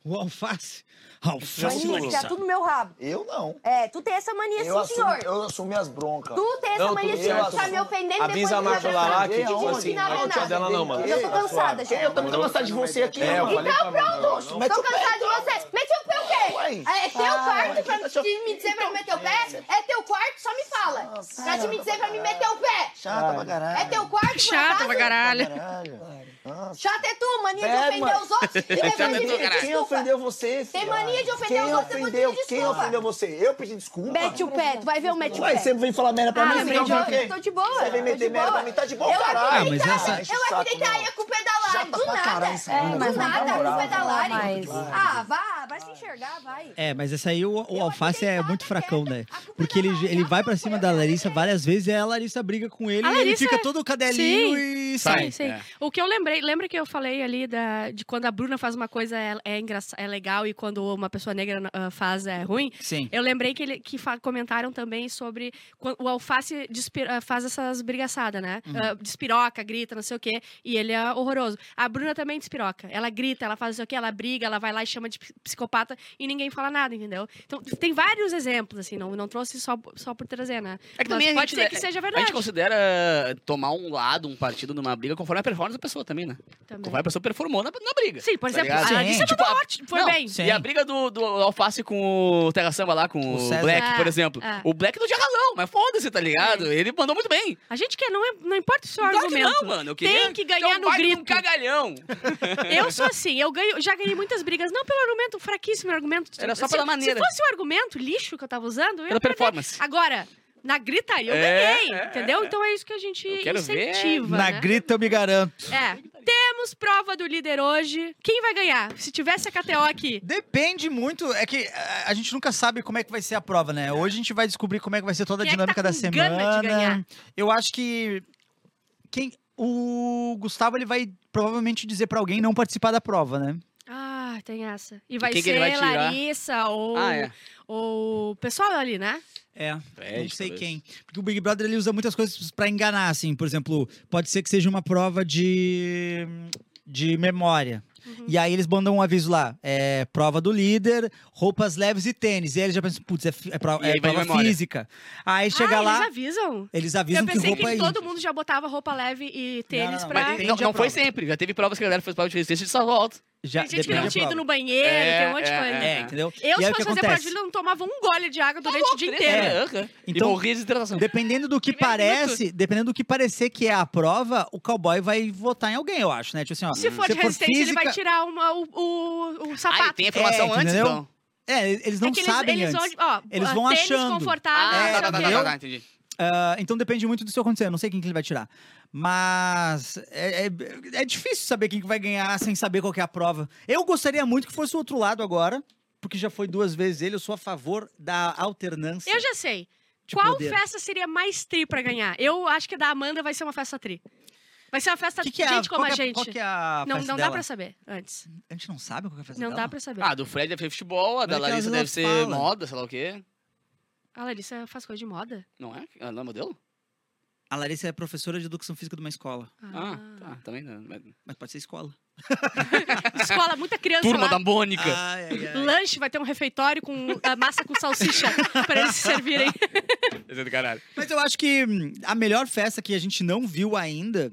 Speaker 4: O alface.
Speaker 9: Já
Speaker 4: Alface.
Speaker 7: Mania dar tudo no meu rabo.
Speaker 9: Eu não.
Speaker 7: É, tu tem essa mania
Speaker 9: Eu
Speaker 7: sim,
Speaker 9: assumo,
Speaker 7: senhor.
Speaker 9: eu assumo minhas broncas.
Speaker 7: Tu tem essa
Speaker 6: Não,
Speaker 7: mania de
Speaker 9: certo.
Speaker 7: ficar me ofendendo
Speaker 6: Avisa
Speaker 7: depois
Speaker 6: a
Speaker 7: tu
Speaker 6: Marta lá que, tipo
Speaker 7: Não,
Speaker 6: assim,
Speaker 7: não,
Speaker 6: é dela não, mano.
Speaker 7: Eu tô cansada já.
Speaker 9: Eu também tô cansado de você aqui,
Speaker 6: É, eu
Speaker 9: mano.
Speaker 6: falei pra
Speaker 7: Pronto, tô cansada de você. Mete o pé o quê?
Speaker 9: Ué.
Speaker 7: É teu quarto pra me dizer pra me meter o pé? É teu quarto, só me fala. Pra te me dizer pra me meter o pé.
Speaker 9: Chata pra caralho.
Speaker 7: É teu quarto,
Speaker 3: Chata pra caralho.
Speaker 9: Nossa.
Speaker 7: Chata é tu, mania de
Speaker 9: É,
Speaker 7: ofender os outros. E
Speaker 2: é
Speaker 7: de.
Speaker 9: Quem ofendeu você?
Speaker 7: Tem mania de ofender
Speaker 9: Quem
Speaker 7: os outros, eu
Speaker 9: ofendeu?
Speaker 7: pedir
Speaker 9: Quem ofendeu você? Eu pedi desculpa?
Speaker 7: Mete o pé, tu vai ver o mete o
Speaker 9: Ué,
Speaker 7: pé.
Speaker 9: você vem falar merda pra
Speaker 7: Ah,
Speaker 9: mim? Você o
Speaker 7: outra.
Speaker 9: quê?
Speaker 7: Tô de boa.
Speaker 9: Você vem meter merda
Speaker 7: boa.
Speaker 9: pra mim? Tá de boa,
Speaker 7: Eu
Speaker 9: caralho.
Speaker 4: Ah,
Speaker 7: eu
Speaker 9: o saco,
Speaker 7: acreditei,
Speaker 9: não.
Speaker 7: a culpa é da Lari, do nada. É, do nada,
Speaker 9: na
Speaker 7: a culpa é
Speaker 9: moral.
Speaker 7: da Lari. Ah, vá, vai se enxergar, vai.
Speaker 4: É, mas essa aí, o, o
Speaker 7: Eu
Speaker 4: alface é muito fracão, né? Porque
Speaker 7: é da
Speaker 4: ele,
Speaker 7: a
Speaker 4: vai pra cima
Speaker 7: é
Speaker 4: da Larissa várias vezes e a Larissa briga com ele e ele fica todo cadelinho
Speaker 3: Sim.
Speaker 4: e
Speaker 2: Sai.
Speaker 4: sai.
Speaker 3: Sim, sim.
Speaker 2: É.
Speaker 3: O que eu lembrei, lembra que eu falei ali da, de quando a Bruna faz uma coisa é, é, engraça, é legal e quando uma pessoa negra ah, faz é ruim?
Speaker 4: Sim.
Speaker 3: Eu lembrei que, ele, que comentaram também sobre o alface ah, faz essas brigaçadas, né?
Speaker 4: Uhum.
Speaker 3: Ah, despiroca, grita, não sei o quê, e ele é horroroso. A Bruna também despiroca. Ela grita, ela faz não sei o quê, ela briga, ela vai lá e chama de ps- psicopata e ninguém fala nada, entendeu? Então, tem vários exemplos, assim, não, não trouxe só, só por trazer, né?
Speaker 2: É que
Speaker 3: Mas
Speaker 2: também a
Speaker 3: pode
Speaker 2: gente-
Speaker 3: ser que seja
Speaker 2: A
Speaker 3: verdade.
Speaker 2: gente considera tomar um lado, um partido numa briga conforme a performance da pessoa também, né?
Speaker 3: Também.
Speaker 2: Conforme a pessoa performou na, na briga.
Speaker 3: Sim, por
Speaker 2: tá
Speaker 3: exemplo,
Speaker 2: ligado?
Speaker 3: a mandou
Speaker 2: Tipo, a-
Speaker 3: ótimo, foi
Speaker 2: Não,
Speaker 3: bem.
Speaker 4: Sim.
Speaker 2: E a briga do, do Alface com o Terra Samba lá, com
Speaker 4: O
Speaker 2: o. Black, por
Speaker 3: É,
Speaker 2: exemplo.
Speaker 3: é.
Speaker 2: O Black não tinha razão, mas foda-se, tá ligado? Ele mandou muito bem.
Speaker 3: A gente quer, não, é, não importa o seu
Speaker 2: Claro que
Speaker 3: argumento.
Speaker 2: não, mano. Eu
Speaker 3: Tem que ganhar
Speaker 2: um
Speaker 3: no grito.
Speaker 2: Um cagalhão.
Speaker 3: Eu sou assim, eu ganho, já ganhei muitas brigas, não pelo argumento, fraquíssimo argumento.
Speaker 2: Era só
Speaker 3: Se-
Speaker 2: pela maneira.
Speaker 3: Se fosse o argumento lixo que eu tava usando, eu ia
Speaker 2: Pela performance.
Speaker 3: Agora, na gritaria eu
Speaker 2: É,
Speaker 3: ganhei,
Speaker 2: é,
Speaker 3: entendeu?
Speaker 2: é.
Speaker 3: Então é isso que a gente
Speaker 2: ver.
Speaker 3: incentiva,
Speaker 4: Na
Speaker 3: né?
Speaker 4: grita eu me garanto.
Speaker 3: É. Temos prova do líder hoje. Quem vai ganhar? Se tivesse a KTO aqui.
Speaker 4: Depende muito, é que a, a gente nunca sabe como é que vai ser a prova, né? Hoje a gente vai descobrir como é que vai ser toda a
Speaker 3: Quem é que
Speaker 4: dinâmica
Speaker 3: tá
Speaker 4: da
Speaker 3: com gana de
Speaker 4: semana. Eu acho que quem o Gustavo ele vai provavelmente dizer pra alguém não participar da prova, né?
Speaker 3: Ah, tem essa. E vai
Speaker 2: que
Speaker 3: ser
Speaker 2: ele vai tirar?
Speaker 3: Larissa ou,
Speaker 2: Ah, é.
Speaker 3: O pessoal ali, né?
Speaker 4: É,
Speaker 2: Fred,
Speaker 4: não sei
Speaker 2: talvez.
Speaker 4: quem. Porque o Big Brother ele usa muitas coisas pra enganar, assim. Por exemplo, pode ser que seja uma prova de, de memória.
Speaker 3: Uhum.
Speaker 4: E aí eles mandam um aviso lá, é prova do líder, roupas leves e tênis. E aí eles já pensam, putz, é, é, pro- é prova
Speaker 2: memória.
Speaker 4: física. Aí chega
Speaker 3: ah,
Speaker 4: lá,
Speaker 3: eles avisam.
Speaker 4: eles avisam
Speaker 3: eu
Speaker 4: que
Speaker 3: pensei
Speaker 4: roupa
Speaker 3: que
Speaker 4: aí.
Speaker 3: todo mundo já botava roupa leve e tênis
Speaker 4: não,
Speaker 3: pra...
Speaker 4: mas
Speaker 2: Mas
Speaker 4: Depende
Speaker 2: não,
Speaker 4: a
Speaker 2: não foi sempre. Já teve provas que a galera fez prova de resistência de volta.
Speaker 4: Já,
Speaker 3: Tem gente que não tinha ido no banheiro,
Speaker 2: É,
Speaker 3: tem um monte de
Speaker 2: é,
Speaker 3: coisa.
Speaker 4: É, entendeu?
Speaker 3: Eu,
Speaker 4: e
Speaker 3: se fosse fazer vida, não tomava um gole de água durante o dia inteiro.
Speaker 2: e
Speaker 4: Então,
Speaker 2: morria de hidratação.
Speaker 4: Dependendo do que parece, dependendo do que parecer que é a prova, o cowboy vai votar em alguém, eu acho, né? Tipo assim, ó.
Speaker 3: Se for
Speaker 4: se
Speaker 3: de resistência, ele vai
Speaker 4: física-
Speaker 3: tirar uma, o, o, o
Speaker 2: Ah,
Speaker 3: sapato.
Speaker 2: e tem a informação
Speaker 4: É,
Speaker 2: antes,
Speaker 4: entendeu?
Speaker 2: então?
Speaker 4: É, eles não
Speaker 3: é eles,
Speaker 4: sabem
Speaker 3: eles
Speaker 4: antes.
Speaker 3: vão, ó,
Speaker 4: Eles vão achando.
Speaker 2: Ah, tá, tá, tá,
Speaker 3: quê.
Speaker 2: tá, tá, entendi.
Speaker 4: Ah, então depende muito do que acontecer. Eu não sei quem que ele vai tirar. Mas é, é- é difícil saber quem que vai ganhar sem saber qual que é a prova. Eu gostaria muito que fosse o outro lado agora, porque já foi duas vezes ele. Eu sou a favor da alternância.
Speaker 3: Eu já sei. Qual
Speaker 4: poder.
Speaker 3: festa seria mais tri pra ganhar? Eu acho que a da Amanda vai ser uma festa tri. Vai ser uma festa
Speaker 4: Que
Speaker 3: de
Speaker 4: que é a-
Speaker 3: gente como
Speaker 4: qual
Speaker 3: a
Speaker 4: é-
Speaker 3: gente.
Speaker 4: Qual que é a
Speaker 3: não
Speaker 4: festa
Speaker 3: não dá pra saber antes.
Speaker 4: A gente não sabe qual que é a festa
Speaker 3: Não
Speaker 4: dela?
Speaker 3: dá pra saber.
Speaker 2: Ah, do Fred deve ser futebol, a da
Speaker 4: é às
Speaker 2: Larissa deve ser
Speaker 4: fala.
Speaker 2: moda, sei lá o quê.
Speaker 3: A Larissa faz coisa de moda.
Speaker 2: Não é? Ela não é modelo?
Speaker 4: A Larissa é professora de educação física de uma escola.
Speaker 2: Ah, tá. Também não. mas-
Speaker 4: Mas pode ser escola.
Speaker 3: Escola, muita criança
Speaker 2: Turma
Speaker 3: lá.
Speaker 2: da Mônica.
Speaker 4: Ai, ai, ai.
Speaker 3: Lanche, vai ter um refeitório com a massa com salsicha pra eles se servirem.
Speaker 2: É.
Speaker 4: Mas eu acho que hum, a melhor festa que a gente não viu ainda.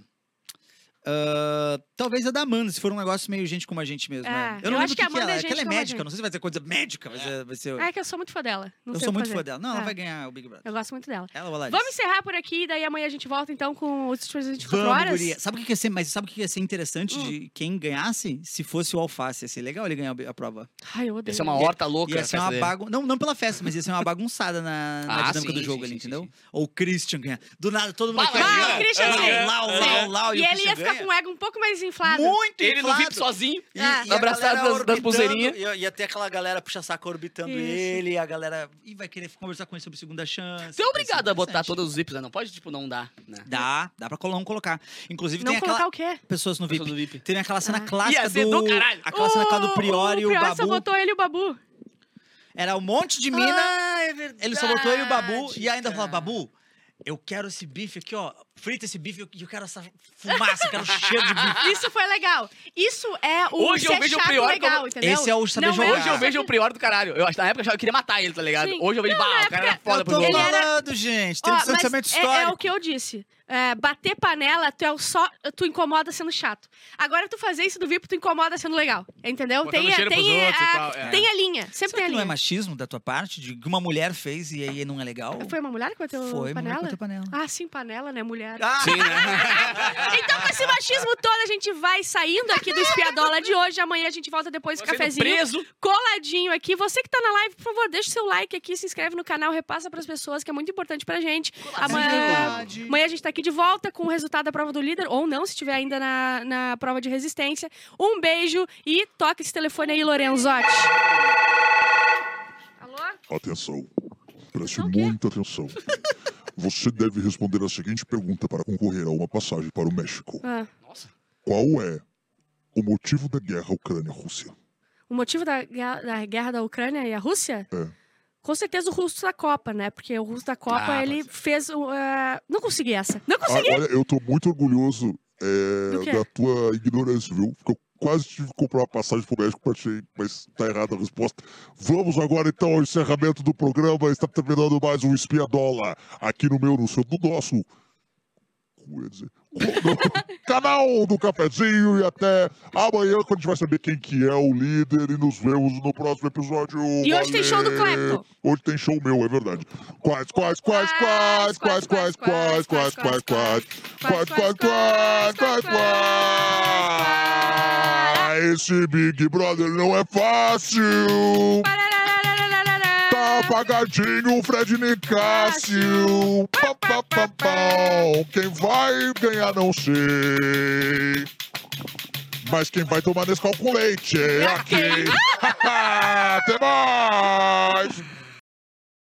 Speaker 4: Ah, talvez a da Amanda, se for um negócio meio gente como a gente mesmo.
Speaker 3: É,
Speaker 4: né?
Speaker 3: eu
Speaker 4: não
Speaker 3: acho
Speaker 4: lembro
Speaker 3: que a
Speaker 4: o que, que
Speaker 3: Amanda
Speaker 4: ela
Speaker 3: é
Speaker 4: é.
Speaker 3: gente
Speaker 4: que ela é
Speaker 3: como a
Speaker 4: médica,
Speaker 3: gente.
Speaker 4: não sei se vai ser coisa médica, vai ser. Vai ser...
Speaker 3: É que eu sou muito fã dela. Não
Speaker 4: eu
Speaker 3: sei
Speaker 4: sou muito
Speaker 3: fazer.
Speaker 4: fã dela. Não, ela
Speaker 3: É.
Speaker 4: vai ganhar o Big Brother.
Speaker 3: Eu gosto muito dela.
Speaker 4: Ela ou a Larissa?
Speaker 3: Vamos encerrar por aqui, daí amanhã a gente volta então com os últimos 24
Speaker 4: Vamos,
Speaker 3: horas.
Speaker 4: guria. Sabe o que ia ser? Mas sabe o que ia ser interessante
Speaker 3: Hum.
Speaker 4: de quem ganhasse? Se fosse o Alface. Ia ser legal ele ganhar a prova.
Speaker 3: Ai, eu odeio.
Speaker 2: Essa é uma horta louca.
Speaker 4: Ia ser uma bagunça. Não, não pela festa, mas ia ser uma bagunçada na, na
Speaker 2: Ah,
Speaker 4: dinâmica
Speaker 2: sim,
Speaker 4: do jogo
Speaker 2: sim,
Speaker 4: ali,
Speaker 2: sim,
Speaker 4: entendeu? Ou o Christian ganhar. Do nada, todo mundo ganhar.
Speaker 3: o Christian
Speaker 4: Lau. Lau, lau,
Speaker 3: E ele ia ficar
Speaker 4: ganha.
Speaker 3: com o ego um pouco mais inflado.
Speaker 4: Muito
Speaker 2: Ele no
Speaker 4: inflado.
Speaker 2: VIP sozinho.
Speaker 4: E,
Speaker 3: Ah.
Speaker 4: e
Speaker 2: Abraçado das- das pulseirinhas.
Speaker 4: Ia, ia ter aquela galera puxa-saco orbitando
Speaker 3: Isso.
Speaker 4: ele, a galera. E vai querer conversar com ele sobre segunda chance.
Speaker 2: Você é obrigado a botar
Speaker 4: interessante.
Speaker 2: todos os VIPs, né? Não pode, tipo, não dar, né?
Speaker 4: Dá, dá pra não colocar. Inclusive
Speaker 3: Não
Speaker 4: tem
Speaker 3: colocar
Speaker 4: aquela.
Speaker 3: o quê?
Speaker 4: Pessoas no
Speaker 2: Pessoas
Speaker 4: VIP.
Speaker 2: do VIP.
Speaker 4: Tem aquela cena
Speaker 3: Ah.
Speaker 4: clássica do.
Speaker 2: do caralho.
Speaker 4: Aquela cena clássica do Priori
Speaker 3: o
Speaker 4: e o
Speaker 3: Priori só
Speaker 4: Babu.
Speaker 3: botou ele e o Babu.
Speaker 4: Era um monte de mina.
Speaker 2: Ah, é verdade.
Speaker 4: Ele só botou ele e o Babu e ainda falou, Babu, eu quero esse bife aqui, ó. Frita esse bife e eu quero essa fumaça, eu quero cheiro de bife.
Speaker 3: Isso foi legal. Isso é o
Speaker 2: Hoje eu vejo o Prior
Speaker 3: legal,
Speaker 2: como-
Speaker 3: entendeu?
Speaker 4: Esse é o saber
Speaker 3: Não
Speaker 4: jogar.
Speaker 2: Hoje eu vejo o Prior do caralho. Eu, acho- na época eu, queria matar ele, tá ligado?
Speaker 3: Sim.
Speaker 2: Hoje eu vejo,
Speaker 3: Não,
Speaker 2: bah, o cara era
Speaker 3: época-
Speaker 2: foda
Speaker 4: Eu
Speaker 2: pro
Speaker 4: tô
Speaker 3: era-
Speaker 4: falando, gente. Tem
Speaker 3: Ó,
Speaker 4: um
Speaker 3: mas
Speaker 4: sentimento
Speaker 3: é- É,
Speaker 4: histórico.
Speaker 3: o que eu disse. É, bater panela, tu é o só. Tu incomoda sendo chato. Agora, tu fazer isso do VIP, tu incomoda sendo legal. Entendeu?
Speaker 2: Botando
Speaker 3: Tem, a- tem, a,
Speaker 2: tal, é.
Speaker 3: tem a linha. Sempre
Speaker 4: Será
Speaker 3: tem a
Speaker 4: que não é
Speaker 3: linha.
Speaker 4: machismo da tua parte? De que uma mulher fez e aí não é legal?
Speaker 3: Foi uma mulher que bateu
Speaker 4: Foi, mulher
Speaker 3: panela?
Speaker 4: que bateu panela.
Speaker 3: Ah, sim, panela, né? Mulher.
Speaker 4: Ah,
Speaker 2: Sim, né?
Speaker 3: Então, com esse machismo todo, a gente vai saindo aqui do Espiadola de hoje. Amanhã a gente volta depois do
Speaker 2: Tô sendo
Speaker 3: cafezinho.
Speaker 2: preso.
Speaker 3: Coladinho aqui. Você que tá na live, por favor, deixa o seu like aqui, se inscreve no canal, repassa pras pessoas, que é muito importante pra gente. Amanhã, amanhã a gente tá aqui de volta com o resultado da prova do líder, ou não, se estiver ainda na, na prova de resistência. Um beijo e toca esse telefone aí, Lorenzotti. Alô?
Speaker 1: Atenção. Preste
Speaker 3: Atenção o quê?
Speaker 1: muita atenção. Você deve responder a seguinte pergunta para concorrer a uma passagem para o México.
Speaker 3: Ah,
Speaker 2: Nossa.
Speaker 1: Qual é o motivo da guerra Ucrânia-Rússia?
Speaker 3: o motivo da, guerra- da guerra da Ucrânia e a Rússia?
Speaker 1: É.
Speaker 3: Com certeza o russo da Copa, né? Porque o russo da Copa,
Speaker 2: Ah,
Speaker 3: ele
Speaker 2: pode
Speaker 3: fez. eh, Não consegui essa. Não
Speaker 1: Ah,
Speaker 3: consegui!
Speaker 1: olha, eu tô muito orgulhoso é, da tua ignorância, viu? Porque eu quase tive que comprar uma passagem pro México pra ti, mas tá errada a resposta. Vamos agora então ao encerramento do programa. Está terminando mais um Espiadola aqui no meu, no seu, no nosso. Eu ia dizer? Canal do Cafezinho e até amanhã, quando a gente vai saber quem que é o líder e nos vemos no próximo episódio.
Speaker 3: E hoje tem show do
Speaker 1: Valeu!
Speaker 3: Clapton.
Speaker 1: Hoje tem show meu, é verdade. Quais, quais, quais, quais, quais, quais, quais, quais, quais, quais. Quais, quais, quais, quais, quais. Esse Big Brother não é fácil. Apagadinho Fred Nicásio. Pá, pá, pá, pá. Quem vai ganhar não sei. Mas quem vai tomar Nescau com leite é aqui. Até mais.